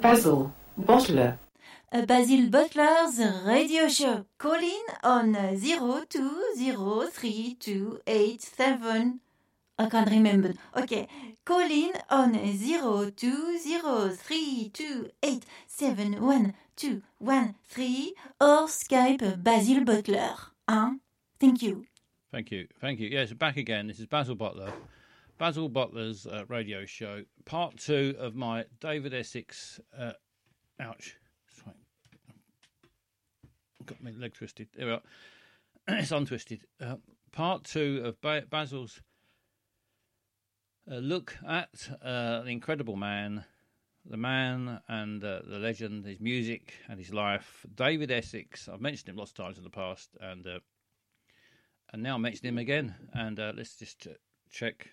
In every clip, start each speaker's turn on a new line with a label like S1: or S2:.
S1: Basil Bottler.
S2: Uh, Basil Butler's radio show. Call in on zero two zero three two eight seven. I can't remember. Okay, call in on zero two zero three two eight seven one two one three or Skype Basil Butler. Huh? Thank you.
S3: Thank you. Thank you. Yes, back again. This is Basil Butler. Basil Butler's uh, radio show, part two of my David Essex. Uh, ouch. Sorry. Got my leg twisted. There we are. it's untwisted. Uh, part two of ba- Basil's uh, look at uh, the incredible man, the man and uh, the legend, his music and his life, David Essex. I've mentioned him lots of times in the past, and uh, and now I'm mentioning him again. And uh, let's just ch- check,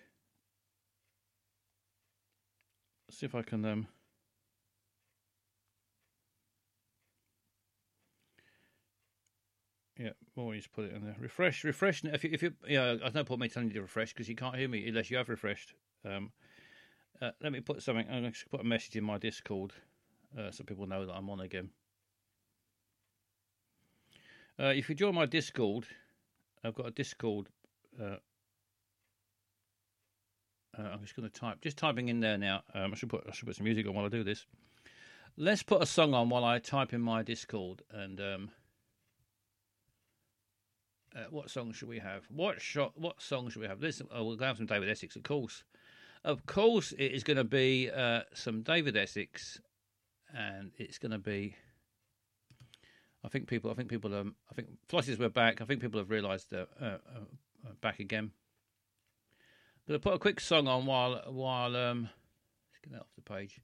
S3: see if I can. Um, Yeah, always put it in there. Refresh, refresh. If you, if you, yeah, there's no point me telling you to refresh because you can't hear me unless you have refreshed. Um, uh, let me put something. I'm going to put a message in my Discord uh, so people know that I'm on again. Uh, if you join my Discord, I've got a Discord. Uh, uh, I'm just going to type, just typing in there now. Um, I should put, I should put some music on while I do this. Let's put a song on while I type in my Discord and. Um, uh, what song should we have? What shot? What song should we have? This oh, we'll have some David Essex, of course. Of course, it is going to be uh, some David Essex, and it's going to be. I think people. I think people. Um, I think Flossies were back. I think people have realised they're uh, uh, back again. To put a quick song on while while um. Let's get that off the page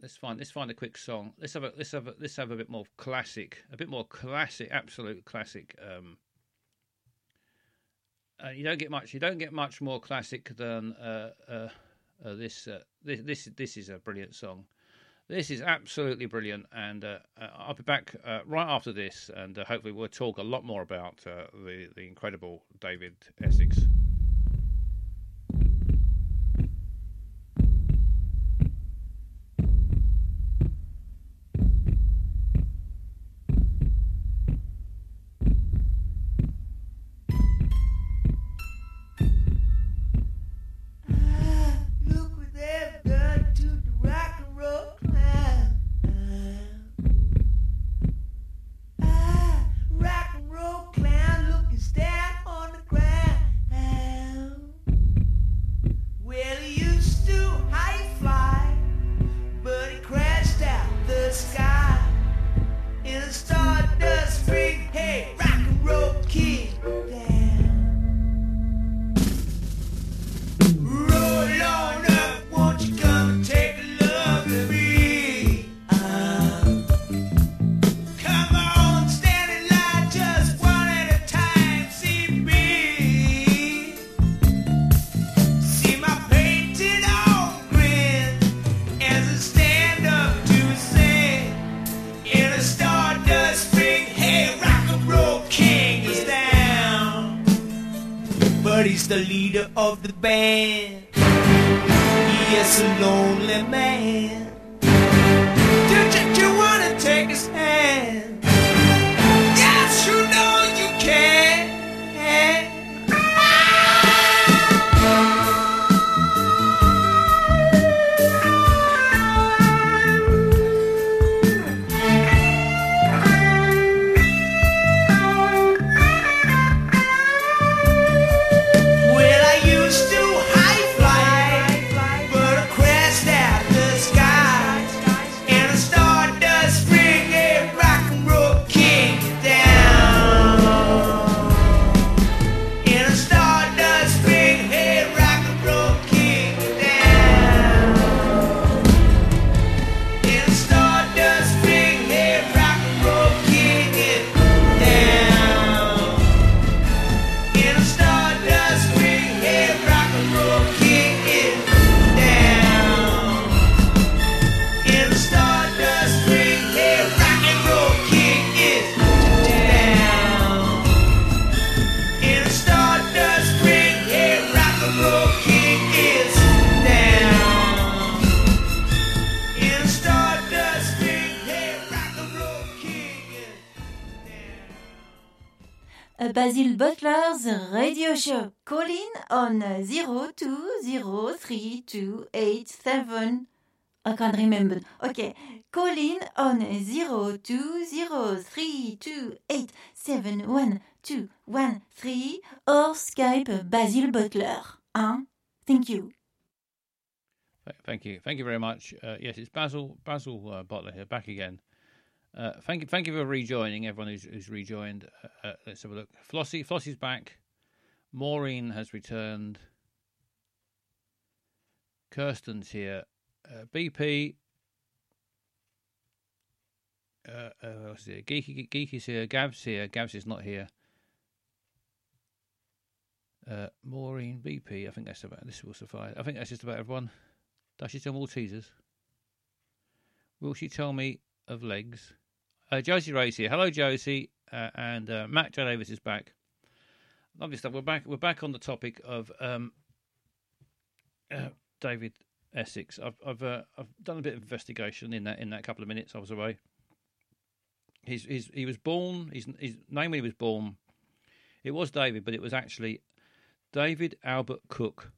S3: let's find let's find a quick song. Let's have a let's have a let's have a bit more classic, a bit more classic, absolute classic. Um, uh, you don't get much. You don't get much more classic than uh, uh, uh this, uh, this. This this is a brilliant song. This is absolutely brilliant, and uh, I'll be back right after this, and hopefully we'll talk a lot more about the the incredible David Essex.
S4: The sky
S2: 02032887. I can't remember. Okay, call in on 0203287113 or Skype Basil Butler. Huh? Thank you.
S3: Thank you, thank you very much. Uh, yes, it's Basil Basil uh, Butler here, back again. Uh, thank you, thank you for rejoining everyone who's, who's rejoined. Uh, uh, let's have a look. Flossie, Flossie's back. Maureen has returned. Kirsten's here. Uh, BP. Uh, uh, what's here? Geeky, Geeky's here. Gav's here. Gav's is not here. Uh, Maureen, BP. I think that's about. This will suffice. I think that's just about everyone. Does she tell teasers? Will she tell me of legs? Uh, Josie Ray's here. Hello, Josie, uh, and uh, Matt J Davis is back. Lovely stuff. We're back. We're back on the topic of um, uh, David Essex. I've I've uh, I've done a bit of investigation in that in that couple of minutes I was away. He's, he's he was born. His his name when he was born, it was David, but it was actually David Albert Cook.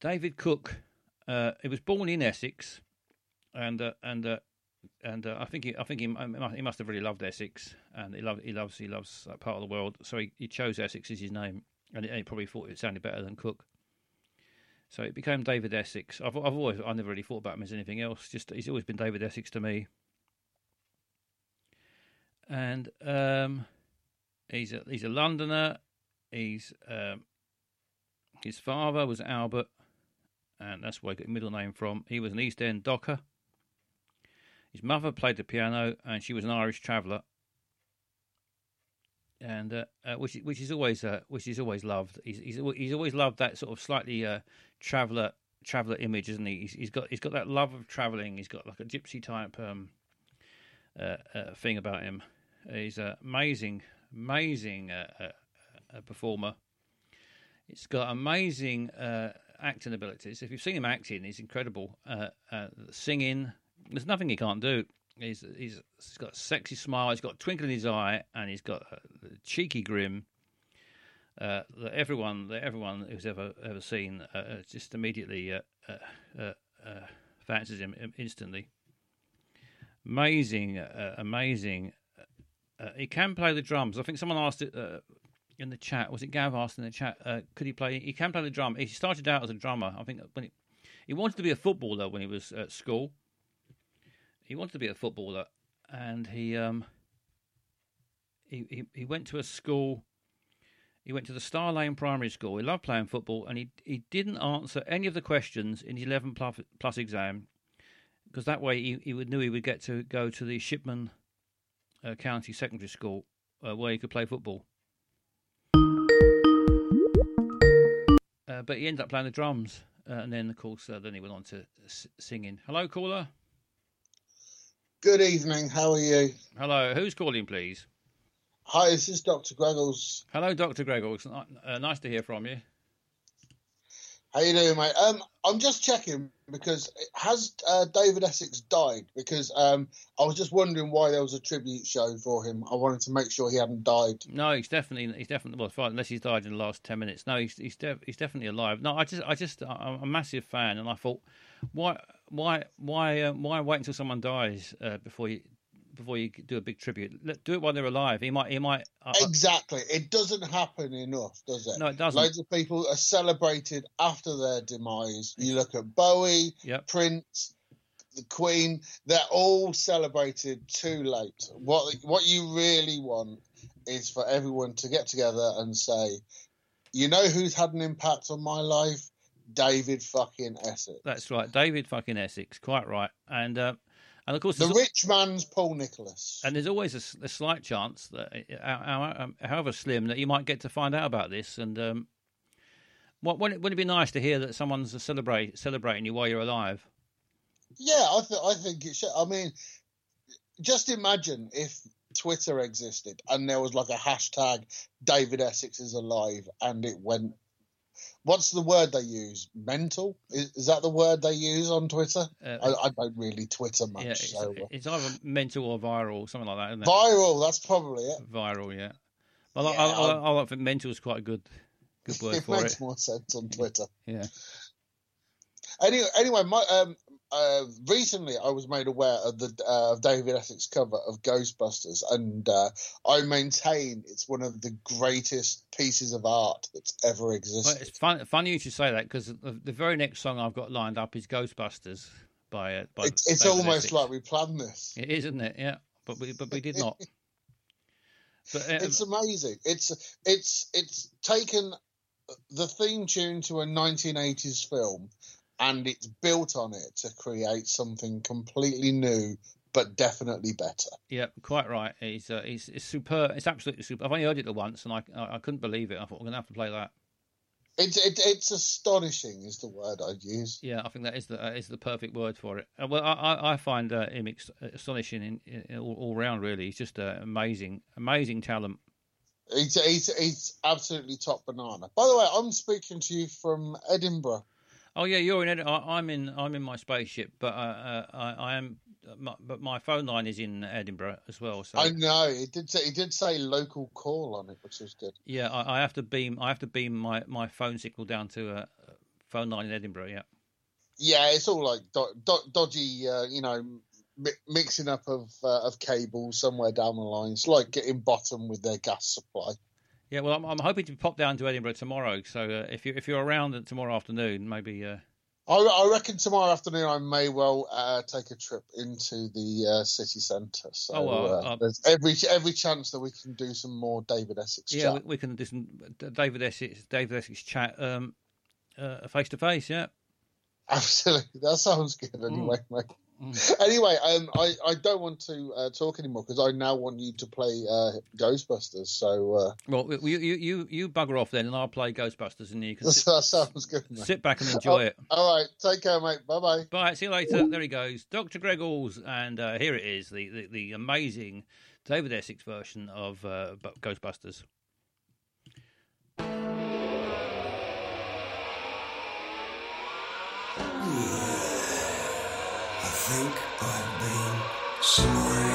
S3: David Cook. Uh, he was born in Essex, and uh, and uh, and uh, I think he, I think he, he must have really loved Essex, and he loves he loves he loves that part of the world. So he, he chose Essex as his name, and he probably thought it sounded better than Cook. So it became David Essex. I've I've always I never really thought about him as anything else. Just he's always been David Essex to me. And um, he's a he's a Londoner. He's um, his father was Albert, and that's where I get middle name from. He was an East End docker. His mother played the piano, and she was an Irish traveller, and uh, uh, which which is always uh, which is always loved. He's, he's he's always loved that sort of slightly uh, traveller traveller image, isn't he? He's, he's got he's got that love of travelling. He's got like a gypsy type um, uh, uh, thing about him. He's an amazing amazing performer. It's got amazing acting abilities. If you've seen him acting, he's incredible. singing there's nothing he can't do. He's, he's he's got a sexy smile. He's got a twinkle in his eye, and he's got a cheeky grin. Uh, that everyone that everyone who's ever ever seen uh, uh just immediately uh, uh, uh, fancies him instantly. Amazing, amazing. he can play the drums. I think someone asked it in the chat. Was it Gav asked in the chat? could he play? He can play the drum. He started out as a drummer. I think when he, he wanted to be a footballer when he was at school he wanted to be a footballer, and he um he, he, he went to a school. He went to the Star Lane Primary School. He loved playing football, and he he didn't answer any of the questions in the eleven plus, plus exam because that way he, he would knew he would get to go to the Shipman uh, County Secondary School uh, where he could play football. Uh, but he ended up playing the drums, uh, and then of course uh, then he went on to s- singing. Hello, caller.
S4: Good evening. How are you?
S3: Hello. Who's calling, please?
S4: Hi, this is Dr. Greggles.
S3: Hello, Dr. Greggles. Uh, nice to hear from you.
S4: How you doing, mate? Um, I'm just checking because has uh, David Essex died? Because um, I was just wondering why there was a tribute show for him. I wanted to make sure he hadn't died.
S3: No, he's definitely he's definitely well, fine, unless he's died in the last ten minutes. No, he's he's, de- he's definitely alive. No, I just I just I'm a massive fan, and I thought why why why uh, why wait until someone dies uh, before you before you do a big tribute? Let, do it while they're alive. He might he might
S4: uh, uh exactly. It doesn't happen enough, does it?
S3: No, it doesn't.
S4: Loads of people are celebrated after their demise. You look at Bowie,
S3: yep.
S4: Prince, the Queen. They're all celebrated too late. What what you really want is for everyone to get together and say, you know who's had an impact on my life? David fucking Essex.
S3: That's right, David fucking Essex. Quite right. And uh, and of course,
S4: the rich man's Paul Nicholas.
S3: And there's always a, a slight chance that, uh, however slim, that you might get to find out about this. And um, what wouldn't it be nice to hear that someone's celebrate celebrating you while you're alive?
S4: Yeah, I think I think it should. I mean, just imagine if Twitter existed and there was like a hashtag David Essex is alive and it went what's the word they use? Mental is, is that the word they use on Twitter? Uh, I, I, don't really Twitter much.
S3: Yeah, it's,
S4: so.
S3: it's, either mental or viral, something like that.
S4: Viral, that's probably it.
S3: Viral, yeah. Well,
S4: Yeah,
S3: I, I,
S4: I'm-
S3: I, think mental is quite a good good word
S4: it
S3: for
S4: makes
S3: it.
S4: more sense on Twitter.
S3: Yeah.
S4: Anyway, anyway, my um, uh, recently I was made aware of the uh, of David Essex cover of Ghostbusters, and uh, I maintain it's one of the greatest pieces of art that's ever
S3: Well,
S4: existed.
S3: it's fun, funny you should say that because the, the very next song I've got lined up is Ghostbusters by uh, by.
S4: it's it's almost
S3: Essex.
S4: like we planned this.
S3: it is, isn't it? Yeah, but we but we did not. But uh,
S4: It's amazing. It's it's it's taken the theme tune to a 1980s film, and it's built on it to create something completely new, but definitely better.
S3: yeah, quite right. It's uh, it's, it's superb. It's absolutely super. I've only heard it the once, and I I, I couldn't believe it. I thought we're gonna have to play that.
S4: It's it, it's astonishing, is the word I'd use.
S3: Yeah, I think that is the uh, is the perfect word for it. Uh, well, I I, I find uh, him ex- astonishing in, in all, all round. Really, he's just uh, amazing, amazing talent.
S4: He's, he's, he's absolutely top banana. By the way, I'm speaking to you from Edinburgh.
S3: Oh yeah, you're in. Ed- I, I'm in. I'm in my spaceship, but uh, uh, I, I am. My, but my phone line is in Edinburgh as well. So
S4: I know he did say he did say local call on it, which is good.
S3: yeah, I, I have to beam. I have to beam my, my phone signal down to a phone line in Edinburgh. Yeah.
S4: Yeah, it's all like do, do, dodgy, uh, you know, mi- mixing up of uh, of cables somewhere down the line. It's like getting bottom with their gas supply.
S3: Yeah, well, I'm, I'm hoping to pop down to Edinburgh tomorrow. So uh, if you if you're around tomorrow afternoon, maybe. Uh,
S4: I, I reckon tomorrow afternoon I may well uh, take a trip into the uh, city centre. So
S3: Oh, well,
S4: uh,
S3: uh,
S4: there's every every chance that we can do some more David Essex chat.
S3: yeah, we, we can do some David Essex David Essex chat um face to face. Yeah.
S4: Absolutely, that sounds good. Anyway, mate. Anyway, um, I, I don't want to uh, talk anymore because I now want you to play uh, Ghostbusters. So uh,
S3: Well, you you you bugger off then, and I'll play Ghostbusters, and you can
S4: that
S3: sit,
S4: sounds good. Mate.
S3: sit back and enjoy it.
S4: All right, take care, mate. Bye bye.
S3: Bye. See you later. There he goes, Dr. Greggles, and uh, here it is, the, the the amazing David Essex version of uh, Ghostbusters.
S5: Think I've been slimed.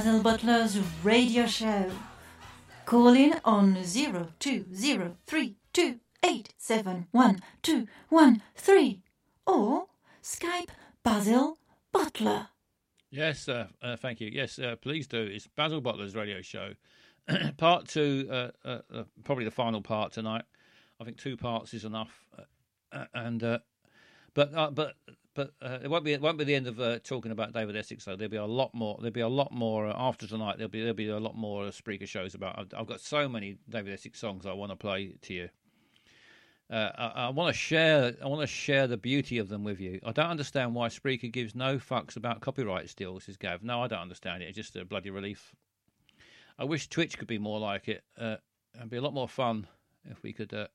S1: Basil
S2: Butler's radio show. Call in on 020328712113 or Skype Basil Butler.
S3: Yes, uh, uh, thank you. Yes, uh, please do. It's Basil Butler's radio show. part two, uh, uh, uh, probably the final part tonight. I think two parts is enough. And but uh, but but uh, it won't be it won't be the end of uh, talking about David Essex. though. there'll be a lot more. There'll be a lot more uh, after tonight. There'll be there'll be a lot more uh, Spreaker shows about. I've, I've got so many David Essex songs I want to play to you. Uh, I, I want to share. I want to share the beauty of them with you. I don't understand why Spreaker gives no fucks about copyright still. Says Gav. No, I don't understand it. It's just a bloody relief. I wish Twitch could be more like it. Uh, it'd be a lot more fun if we could uh,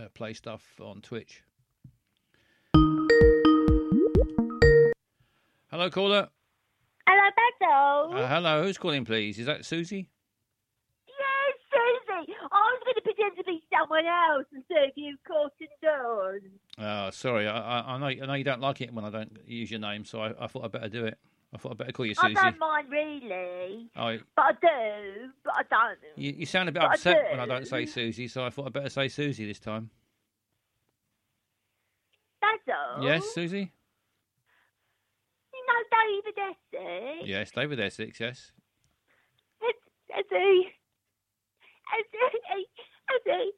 S3: uh, play stuff on Twitch. Hello, caller.
S6: Hello, Beto.
S3: Uh, hello, who's calling, please? Is that Susie?
S6: yes, Susie. I was going to pretend to be someone else and serve you cotton doors.
S3: Uh, sorry, I, I, I know I know you don't like it when I don't use your name, so I, I thought I'd better do it. I thought I'd better call you Susie.
S6: I don't mind really,
S3: Oh,
S6: but I do, but I don't.
S3: you, you sound a bit
S6: But I
S3: upset when I
S6: do.
S3: don't say Susie, so I thought I'd better say Susie this time.
S6: Beto.
S3: Yes, Susie?
S6: Know David Essex?
S3: Yes, David Essex, yes.
S6: Has, has he? Has he? Has he?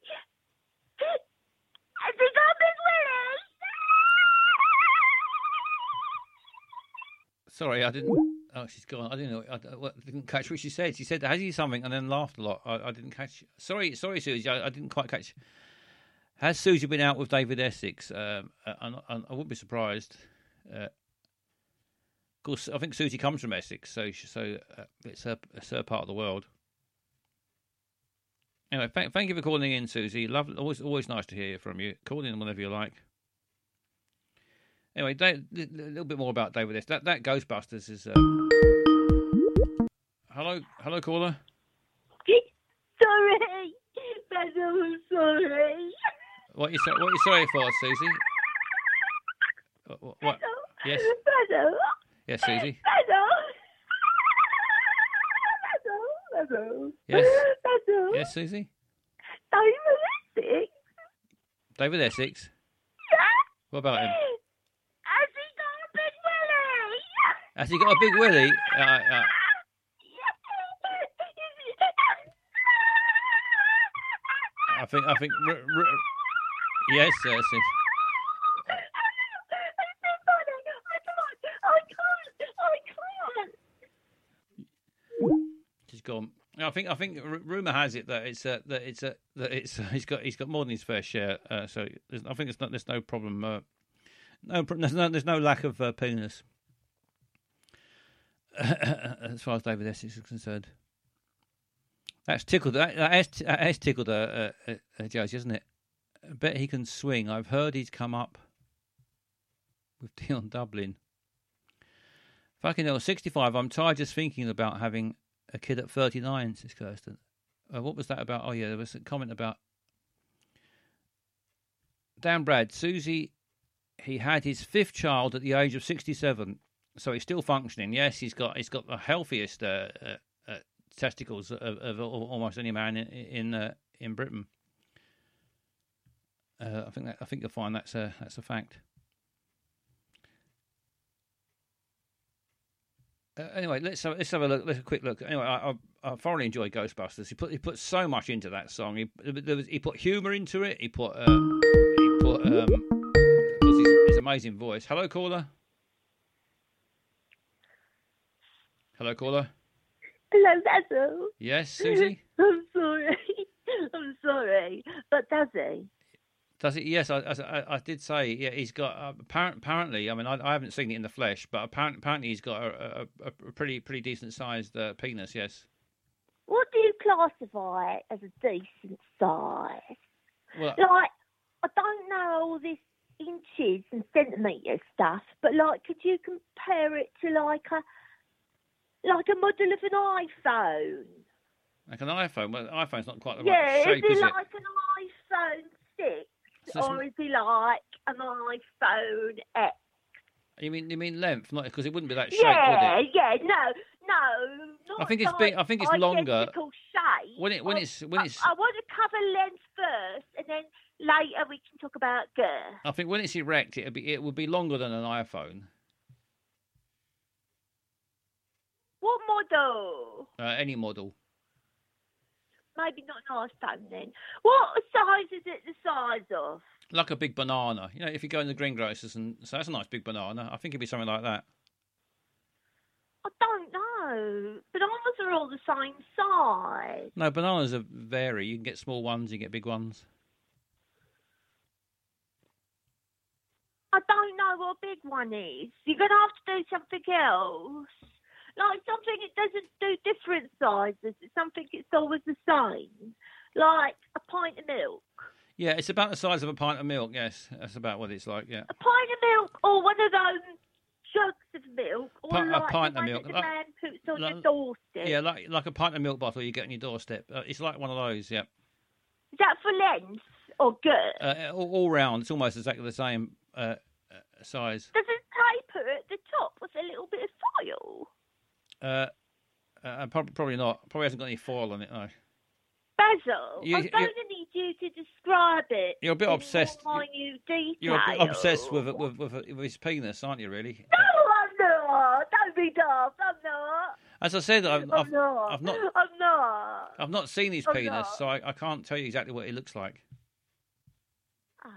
S6: Has he got Big Willie?
S3: Sorry, I didn't. Oh, she's gone. I didn't know. I, I didn't catch what she said. She said, "Has he something?" and then laughed a lot. I, I didn't catch. Sorry, sorry, Susie. I, I didn't quite catch. Has Susie been out with David Essex? Um, and I wouldn't be surprised. Uh, course, I think Susie comes from Essex, so she, so uh, it's her it's her part of the world. Anyway, thank, thank you for calling in, Susie. Love, always always nice to hear from you. Call in whenever you like. Anyway, a little bit more about David S. That that Ghostbusters is. Uh... Hello, hello, caller.
S6: sorry. Beto, I'm sorry.
S3: What you what you sorry for, Susie? What? what? Yes. Yes, Susie.
S6: Beto. Beto. Beto.
S3: Yes.
S6: Beto.
S3: Yes, Susie.
S6: David Essex.
S3: David Essex.
S6: Yeah.
S3: What about him?
S6: Has he got a big willy?
S3: Has he got a big willy? Uh, uh, I think. I think. R- r- yes, yes, yes. She's gone. I think. I think. r- Rumor has it that it's uh, that it's uh, that it's uh, he's got he's got more than his fair share. Uh, so I think it's not. There's no problem. Uh, no, there's no. There's no lack of uh, penis. as far as David Essex is concerned. That's tickled. That, that, has, that has tickled uh, uh, uh, Josie, hasn't it? I bet he can swing. I've heard he's come up with Dion Dublin. Fucking hell, 65. I'm tired just thinking about having a kid at 39, says Kirsten. Uh, what was that about? Oh, yeah, there was a comment about. Dan Brad, Susie, he had his fifth child at the age of 67, so he's still functioning. Yes, he's got he's got the healthiest uh, uh, uh, testicles of, of al- almost any man in in, uh, in Britain. Uh, I think that I think you'll find that's a that's a fact. Uh, anyway, let's have, let's have a look. Let's have a quick look. Anyway, I, I, I thoroughly enjoyed Ghostbusters. He put he put so much into that song. He there was, he put humour into it. He put uh, he put um, his, his amazing voice. Hello, caller. Hello, caller.
S6: Hello, Beto.
S3: Yes, Susie.
S6: I'm sorry. I'm sorry. But does he?
S3: Does it? Yes, I, I, I did say. Yeah, he's got uh, apparent, apparently. I mean, I, I haven't seen it in the flesh, but apparently, apparently he's got a, a, a pretty pretty decent sized uh, penis. Yes.
S6: What do you classify as a decent size?
S3: Well,
S6: Like, I don't know all this inches and centimetre stuff, but like, could you compare it to like a like a model of an iPhone?
S3: like an iPhone. Well, iPhone's not quite the
S6: yeah,
S3: right shape,
S6: is it? like an iPhone six,
S3: So
S6: is it like an iPhone X?
S3: You mean you mean length? Not because it wouldn't be that shape,
S6: yeah,
S3: would it?
S6: yeah, no, no. Not
S3: I think it's
S6: like
S3: big- I think it's longer.
S6: shape.
S3: When it when
S6: I-
S3: it's when
S6: I-
S3: it's
S6: I, want to cover length first, and then later we can talk about girth.
S3: I think when it's erect, it'd be it would be longer than an iPhone.
S6: What model?
S3: Uh, any model.
S6: Maybe not an iPhone then. What size is it the size of?
S3: Like a big banana. You know, if you go in the greengrocers and say that's a nice big banana, I think it'd be something like that.
S6: I don't know. Bananas are all the same size.
S3: No, bananas are vary. You can get small ones, you can get big ones.
S6: I don't know what a big one is. You're going to have to do something else. Like something it doesn't do different sizes. It's something it's always the same. Like a pint of milk.
S3: Yeah, it's about the size of a pint of milk. Yes, that's about what it's like. Yeah.
S6: A pint of milk or one of those jugs of milk. Or
S3: a
S6: like
S3: pint
S6: the
S3: of milk.
S6: that the
S3: Like-
S6: man puts on
S3: like-
S6: your doorstep.
S3: Yeah, like like a pint of milk bottle you get on your doorstep. Uh, it's like one of those. Yeah.
S6: Is that for length or girth?
S3: Uh, all, all round, it's almost exactly the same uh, uh, size.
S6: Does it taper at the top with a little bit of foil?
S3: Uh, uh, probably, not. Probably hasn't got any foil on it. No.
S6: Basil,
S3: you,
S6: I'm going to need you to describe it.
S3: You're a bit obsessed-
S6: minute detail.
S3: You're a bit obsessed with with with, with his penis, aren't you? Really?
S6: No, I'm not. Don't be daft. I'm not.
S3: As I said, I've,
S6: I'm
S3: I've,
S6: not.
S3: I've not
S6: I'm not.
S3: I've not seen his
S6: I'm
S3: penis,
S6: not.
S3: so I, I can't tell you exactly what it looks like.
S6: Oh.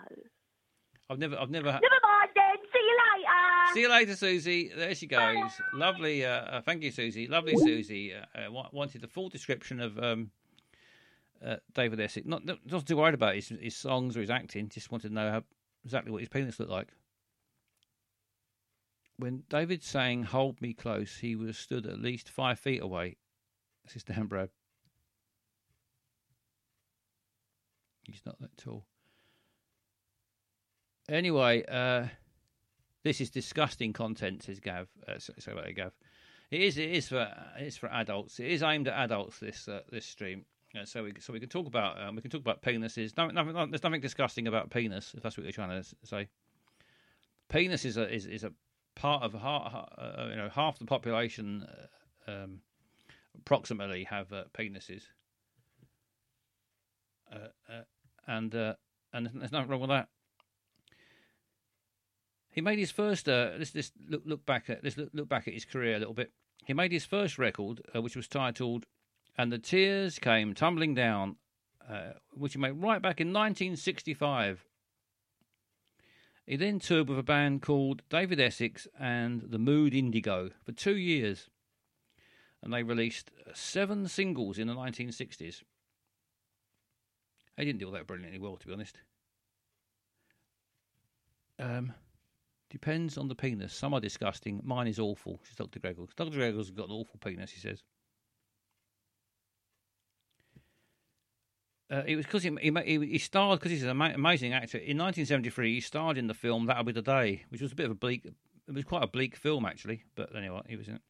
S3: I've never I've never.
S6: Never mind. See you later.
S3: See you later, Susie. There she goes. Lovely. Uh, uh, thank you, Susie. Lovely, Susie. Uh, uh, wanted the full description of um, uh, David Essex. Not, not too worried about his his songs or his acting. Just wanted to know how, exactly what his penis looked like. When David sang "Hold Me Close," he was stood at least five feet away. Dan Brad. He's not that tall. Anyway, uh, this is disgusting content, says Gav. Uh, so, so about it, Gav. It is. It is for. It is for adults. It is aimed at adults. This uh, this stream. Uh, so we so we can talk about um, we can talk about penises. No, there's nothing disgusting about penis. If that's what you're trying to say. Penis is a is, is a part of half, uh, you know half the population, uh, um, approximately have uh, penises. Uh, uh, and uh, and there's nothing wrong with that. He made his first. Uh, let's look look back at let's look, look back at his career a little bit. He made his first record, uh, which was titled "And the Tears Came Tumbling Down," uh, which he made right back in 1965. He then toured with a band called David Essex and the Mood Indigo for two years, and they released seven singles in the 1960s. They didn't do all that brilliantly well, to be honest. Um, depends on the penis. Some are disgusting. Mine is awful, says Dr. Gregors. Dr. Gregors got an awful penis, he says. Uh, it was because he, he he he starred because he's an amazing actor. In 1973, he starred in the film That'll Be the Day, which was a bit of a bleak. It was quite a bleak film actually, but anyway, he was in it.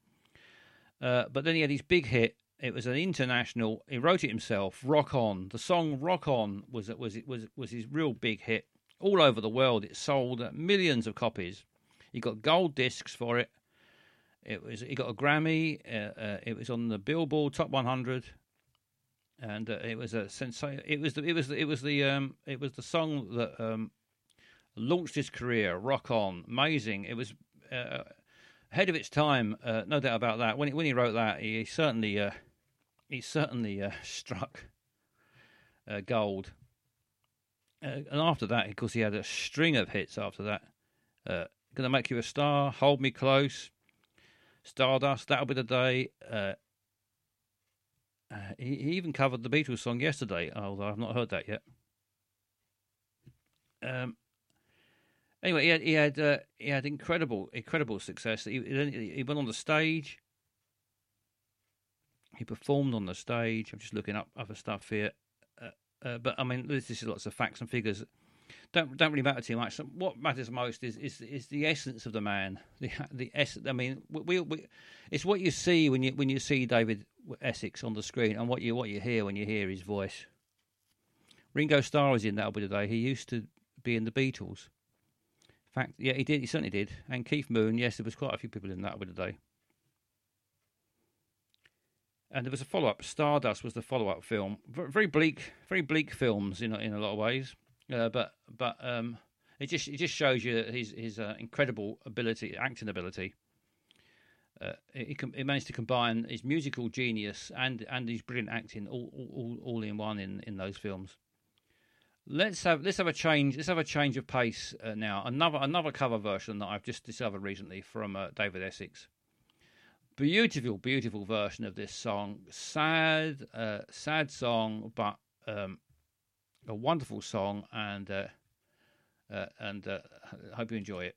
S3: Uh, but then he had his big hit. It was an international. He wrote it himself. Rock on. The song "Rock On" was was was was his real big hit all over the world. It sold millions of copies. He got gold discs for it. It was he got a Grammy. Uh, uh, it was on the Billboard Top 100, and uh, it was a sensation. It was the, it was the, it was the um it was the song that um launched his career. Rock on, amazing. It was uh, ahead of its time, uh, no doubt about that. When he, when he wrote that, he certainly uh, he certainly struck gold. Uh, and after that, of course, he had a string of hits. After that, uh, "Gonna Make You a Star," "Hold Me Close," "Stardust," "That'll Be the Day." Uh, uh, he, he even covered the Beatles song "Yesterday," although I've not heard that yet. Um, anyway, he had he had uh, he had incredible incredible success. He he he went on the stage. He performed on the stage. I'm just looking up other stuff here, uh, but I mean, this is lots of facts and figures. Don't don't really matter too much. What matters most is is is the essence of the man. The the essence. I mean, we, we it's what you see when you when you see David Essex on the screen, and what you what you hear when you hear his voice. Ringo Starr was in That'll Be the Day. He used to be in the Beatles In
S5: fact, yeah, he did. He certainly did. And Keith Moon, yes, there was quite a few people in that with the day. And there was a follow up. Stardust was the follow up film. Very bleak, very bleak films in in a lot of ways. Uh, but but um, it just it just shows you his his uh, incredible ability, acting ability. Uh, he, he managed to combine his musical genius and and his brilliant acting all all, all- all in one in, in those films. Let's have let's have a change. Let's have a change of pace uh, now. Another another cover version that I've just discovered recently from uh, David Essex. Beautiful, beautiful version of this song. Sad, uh, sad song, but um, a wonderful song, and uh, uh, and uh, I hope you enjoy it.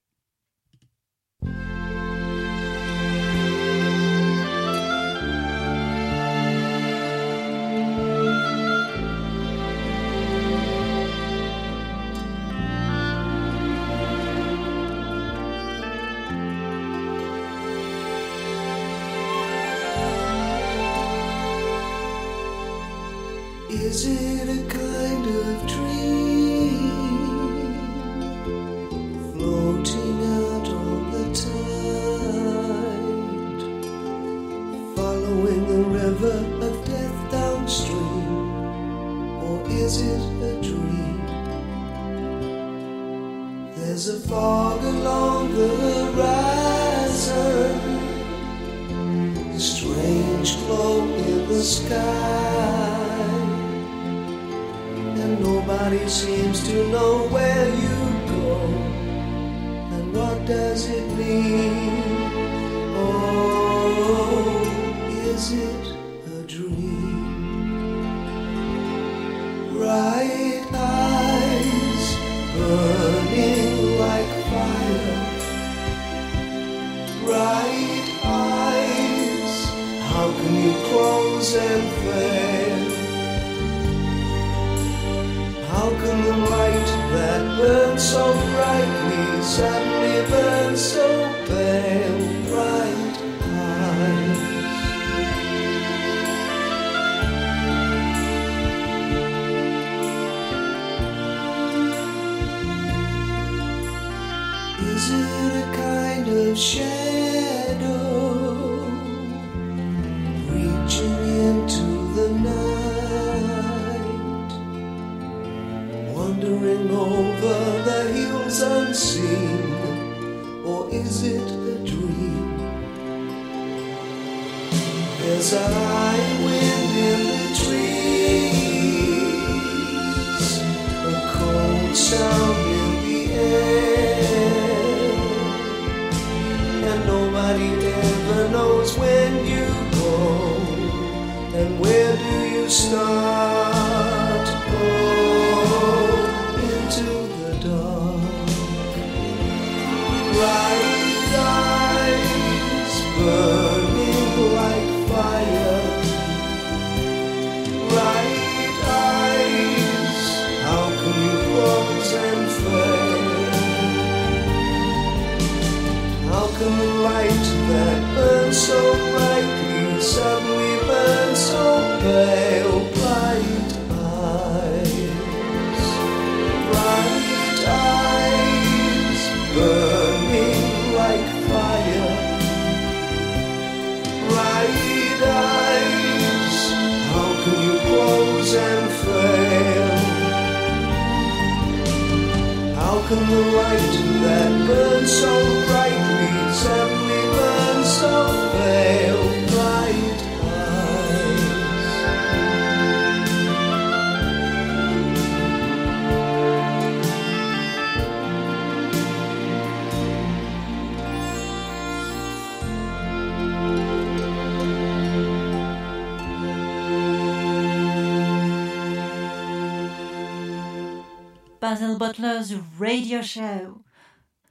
S2: Butler's radio show.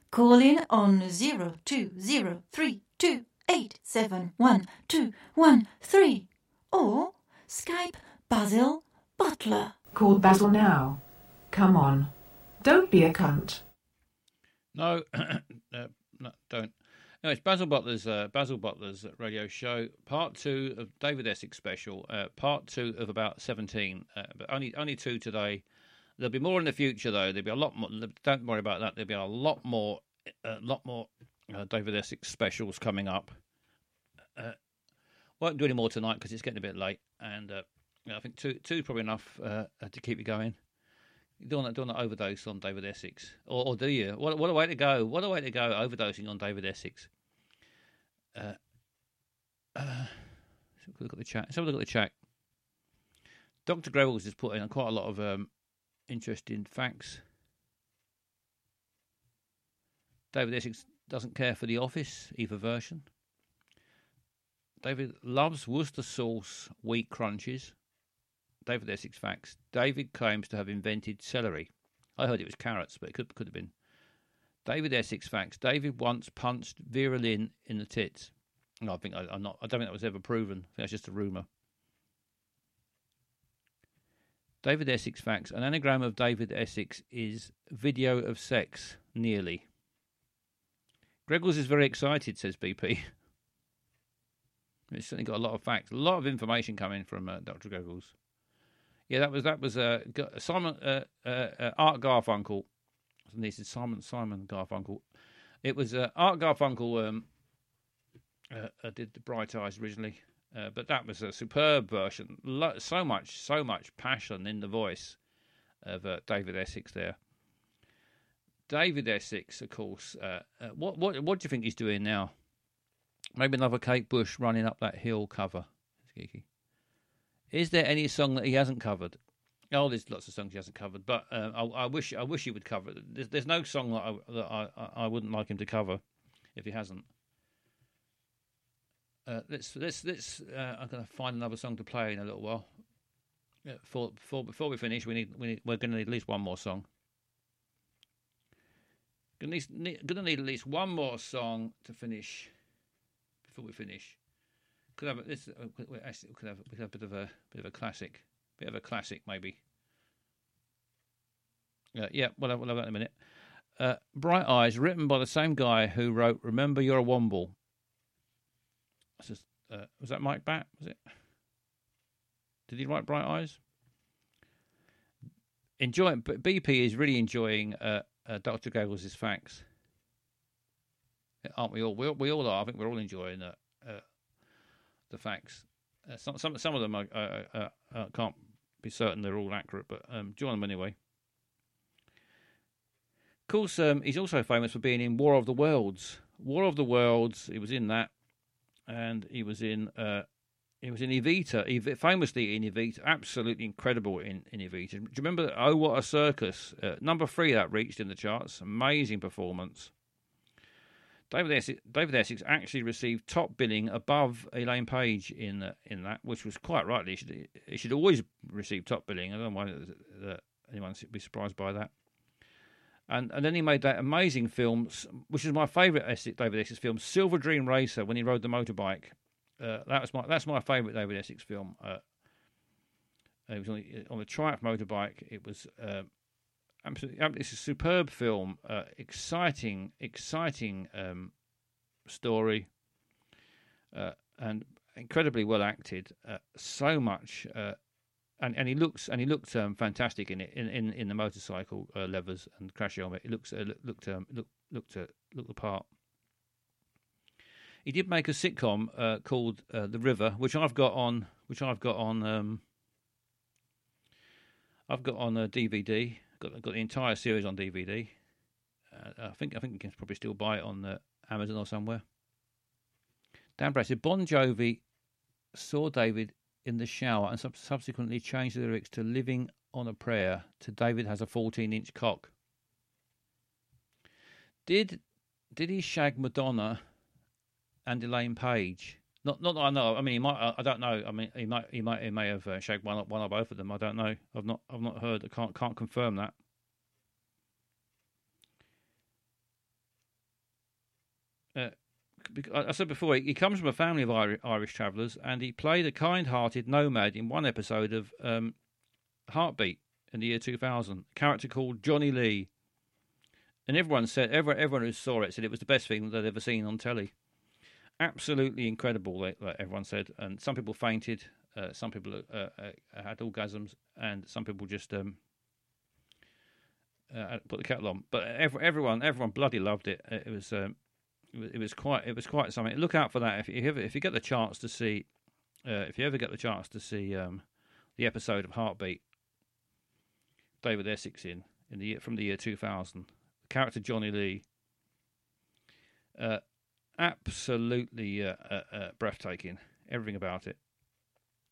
S2: Call in on 020328712113 or Skype Basil Butler.
S1: Call Basil now. Come on. Don't be a cunt.
S5: No, uh, no, don't. No, it's Basil Butler's uh, Basil Butler's radio show, part two of David Essex special, uh, part two of about seventeen, uh, but only only two today.
S3: There'll be more in the future, though. There'll be a lot more. Don't worry about that. There'll be a lot more, a lot more uh, David Essex specials coming up. Uh, won't do any more tonight because it's getting a bit late, and uh, I think two two probably enough uh, to keep you going. You don't want, don't want to overdose on David Essex, or, or do you? What what a way to go! What a way to go! Overdosing on David Essex. Uh, uh, look at the chat. Let's have a look at the chat. Dr. Grevels has put in quite a lot of um, interesting facts. David Essex doesn't care for The Office, either version. David loves Worcester sauce wheat crunches. David Essex facts. David claims to have invented celery. I heard it was carrots, but it could could have been. David Essex facts. David once punched Vera Lynn in the tits. No, I think I, am not. I don't think that was ever proven. I think that's just a rumor. David Essex facts. An anagram of David Essex is video of sex. Nearly. Greggles is very excited, says BP. It's certainly got a lot of facts, a lot of information coming from uh, Dr. Greggles. Yeah, that was that was uh, Simon uh, uh, uh, Art Garfunkel. This is Simon Simon Garfunkel. It was uh, Art Garfunkel um, did the Bright Eyes originally, Uh, but that was a superb version. Lo- so much, so much passion in the voice of uh, David Essex there. David Essex, of course. Uh, what what what do you think he's doing now? Maybe another Kate Bush running up that hill cover. It's geeky. Is there any song that he hasn't covered? Oh, there's lots of songs he hasn't covered, but uh, I, I, wish I wish he would cover. There's, there's no song that, I, that I, I wouldn't like him to cover if he hasn't. Uh, let's let's let's. Uh, I'm going to find another song to play in a little while. Before before before we finish, we need we need, we're going to need at least one more song. Going to need, going to need at least one more song to finish. Before we finish could have this. Uh, actually, we could have we could have a bit of a bit of a classic, bit of a classic maybe. Uh, yeah, well, we'll have that in a minute. Uh, Bright Eyes, written by the same guy who wrote "Remember You're a Womble." Just, uh, was that Mike Batt? Was it? Did he write Bright Eyes? Enjoying, but BP is really enjoying uh, uh, Dr. Gaggles' facts. Aren't we all? We, we all are. I think we're all enjoying uh, the facts. Uh, some some some of them I, can't be certain they're all accurate, but um, join them anyway. Of course, um, he's also famous for being in War of the Worlds. War of the Worlds. He was in that, and he was in uh, he was in Evita, Ev- famously in Evita, absolutely incredible in, in Evita. Do you remember Oh What a Circus? Uh, number three that reached in the charts. Amazing performance. David Essex, David Essex actually received top billing above Elaine Paige in uh, in that, which was quite rightly. He should, he should always receive top billing. I don't know why anyone should be surprised by that. And and then he made that amazing film, which is my favourite David Essex film, Silver Dream Racer, when he rode the motorbike. Uh, that was my that's my favourite David Essex film. Uh, it was on the, on the Triumph motorbike. It was uh, absolutely, it's a superb film, uh, exciting, exciting um, story, uh, and incredibly well acted. Uh, so much, uh, and and he looks and he looked um, fantastic in it in in, in the motorcycle uh, levers and crash helmet. It looks uh, looked um, looked looked looked the part. He did make a sitcom called The River, which I've got on, which I've got on. Um, I've got on a DVD got got the entire series on DVD. Uh, I think I think you can probably still buy it on uh, Amazon or somewhere. Dan Brett said Bon Jovi saw David in the shower and sub- subsequently changed the lyrics to "Living on a Prayer" to "David has a 14-inch cock." Did did he shag Madonna and Elaine Paige? Not, not that I know. I mean, he might. I don't know. I mean, he might. He might. He may have uh, shagged one, one or both of them. I don't know. I've not. I've not heard. I can't. Can't confirm that. Uh, I said before, he comes from a family of Irish travellers, and he played a kind-hearted nomad in one episode of um, Heartbeat in the year 2000. A character called Johnny Lee, and everyone said, everyone, everyone who saw it said it was the best thing they'd ever seen on telly absolutely incredible, like, everyone said. And some people fainted, uh, some people uh, uh, had orgasms, and some people just um, uh, put the kettle on. But every, everyone, everyone bloody loved it. It was, um, it was, quite, it was quite something. Look out for that if you ever, if you get the chance to see, uh, if you ever get the chance to see um, the episode of Heartbeat, David Essex in in the from the year 2000, the character Johnny Lee, uh, absolutely uh, uh, uh, breathtaking. Everything about it.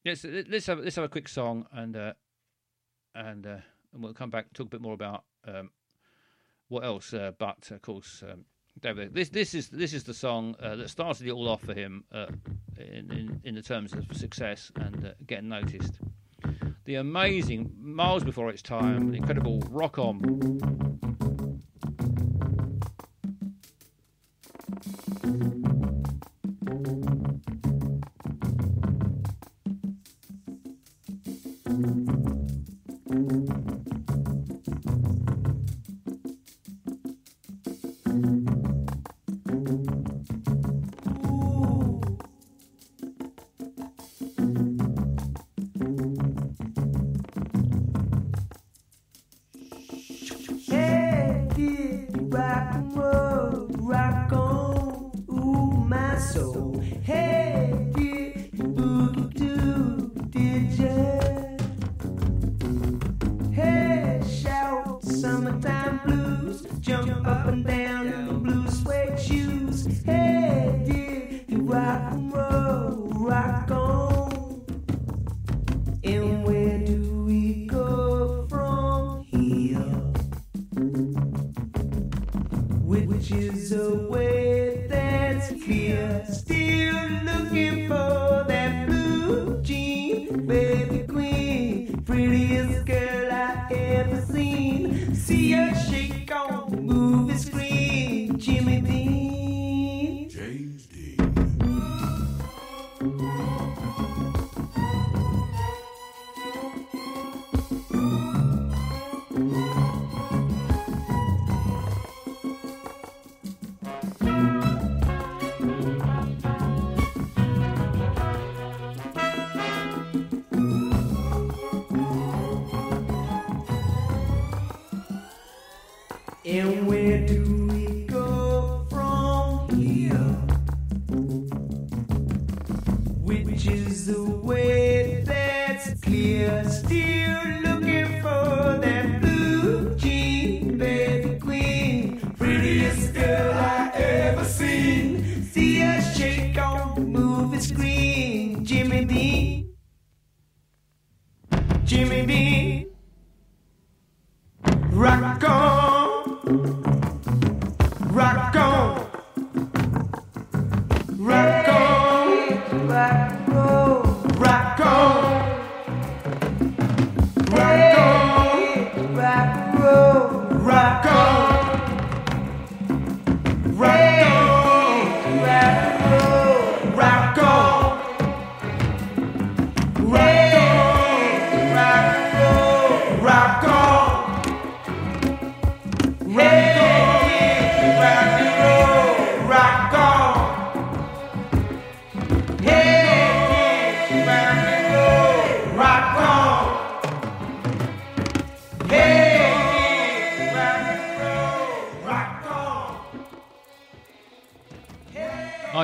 S3: Let's let's have let's have a quick song and uh, and and we'll come back and talk a bit more about um, what else. But of course, um, David, this this is this is the song uh, that started it all off for him uh, in, in in the terms of success and uh, getting noticed. The amazing, miles before its time, incredible Rock On.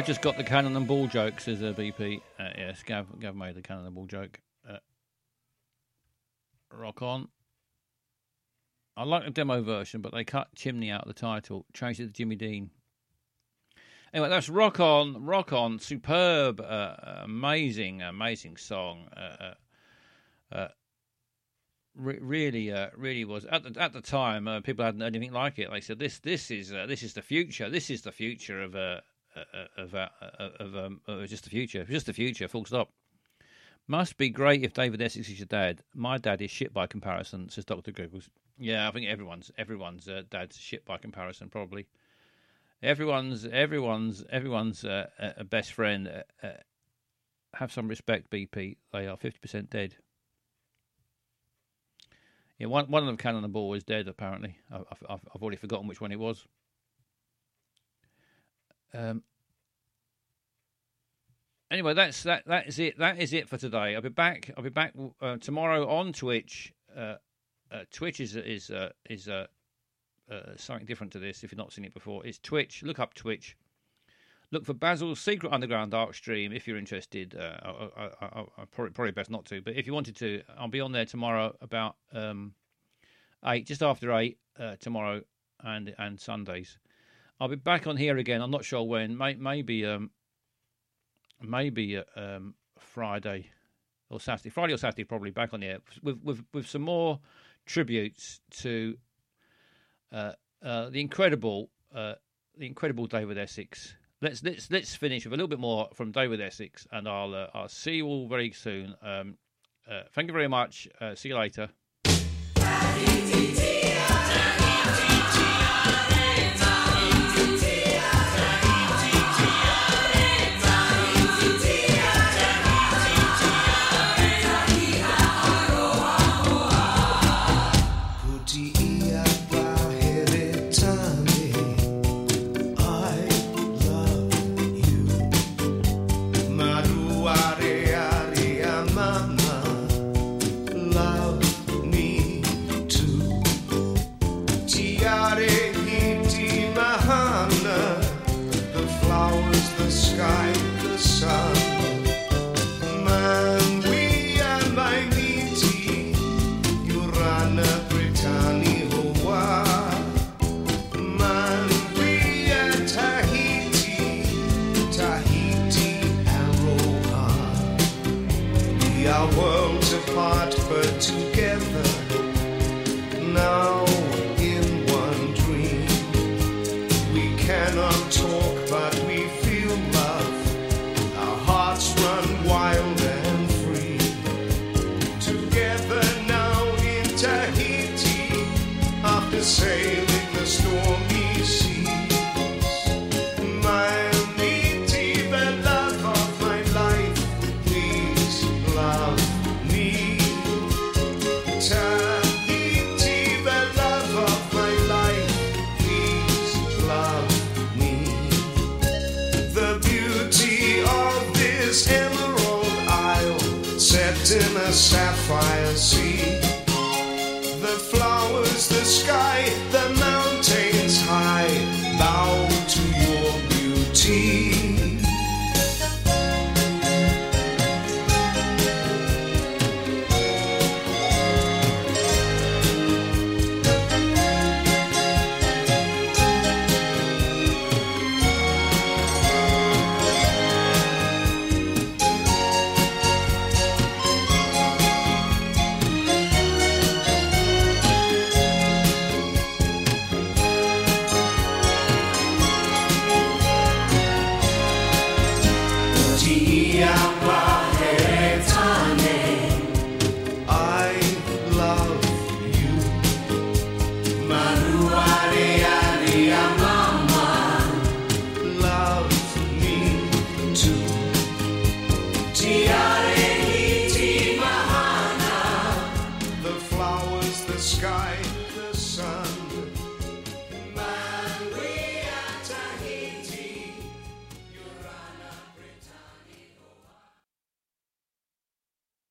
S5: I
S3: just got the cannon and ball joke, says uh, BP. Uh, yes, Gav, Gav made the cannon and ball joke. Uh, rock on. I like the demo version, but they cut Chimney out of the title, changed it to Jimmy Dean. Anyway, that's Rock On, Rock On, superb, uh, amazing, amazing song. Uh, uh, uh, re- really, uh, really was at the at the time. Uh, people hadn't heard anything like it. They said this, this is this is the future. This is the future of of uh, of um, uh, just the future, just the future. Full stop. Must be great if David Essex is your dad. My dad is shit by comparison, says Doctor Googles. Yeah, I think everyone's everyone's uh, dad's shit by comparison, probably. Everyone's everyone's everyone's uh, uh, best friend. Uh, uh, have some respect, BP. They are fifty percent dead. Yeah, one one of them, Cannon and Ball, is dead. Apparently, I've I've, I've already forgotten which one it was. Um. Anyway, that's that. That is it. That is it for today. I'll be back. I'll be back uh, tomorrow on Twitch. Uh, uh, Twitch is is uh, is uh,
S5: uh, something different to this if you've not seen it before. It's Twitch. Look up Twitch. Look for Basil's Secret Underground Dark Stream if you're interested. I, I, I, I, probably, probably best not to, but if you wanted to, I'll be on there tomorrow about um, eight, just after eight tomorrow and and Sundays. I'll be back on here again. I'm not sure when. Maybe um, maybe uh, um, Friday or Saturday. Friday or Saturday, probably back on here with with with some more tributes to uh, uh, the incredible uh, the incredible David Essex. Let's let's let's finish with a little bit more from David Essex, and I'll uh, I'll see you all very soon. Um, uh, thank you very much. See you later.
S7: Sapphire